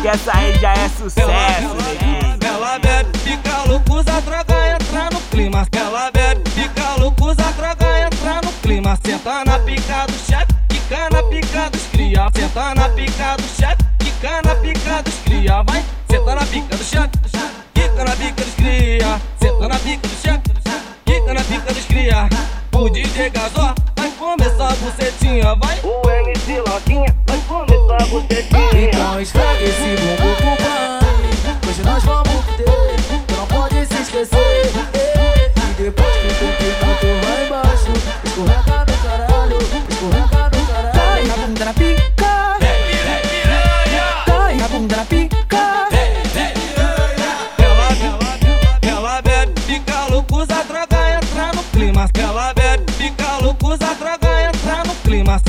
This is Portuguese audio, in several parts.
que essa aí já é sucesso, neguinho. Ela bebe, fica louco, usa droga, entra no clima. Ela bebe, fica louco, usa droga, entra no clima. Senta na pica do chefe, fica na pica dos cria. Senta na pica do chefe, fica na pica dos cria. Vai, senta na pica do chefe, fica na pica dos cria. Senta na pica do chefe, fica na pica dos cria. O DJ Gazó vai começar a bucetinha, vai. O MC Loquinha Então esfrega esse bumbum pai Hoje nós vamos ter, tu não pode se esquecer. E depois que o pimento vai embaixo Escorrega no caralho, escorrega no caralho. Cai na bunda na pica. Cai na bunda na pica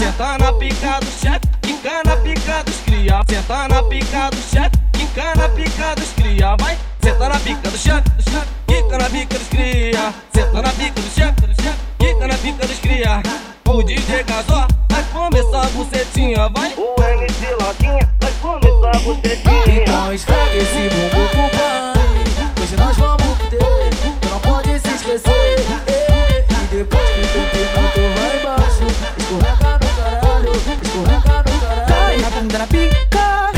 Senta na pica do chefe, fica na pica dos cria. Senta na pica do chefe, fica na pica dos cria. Vai, senta na pica do chefe, fica na pica dos cria. Senta na pica do chefe, fica na pica dos cria. O DJ Gazó vai começar a bucetinha, vai. O MC Loquinha vai começar a bucetinha. bunda na pica.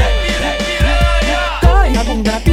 Dói na bunda na.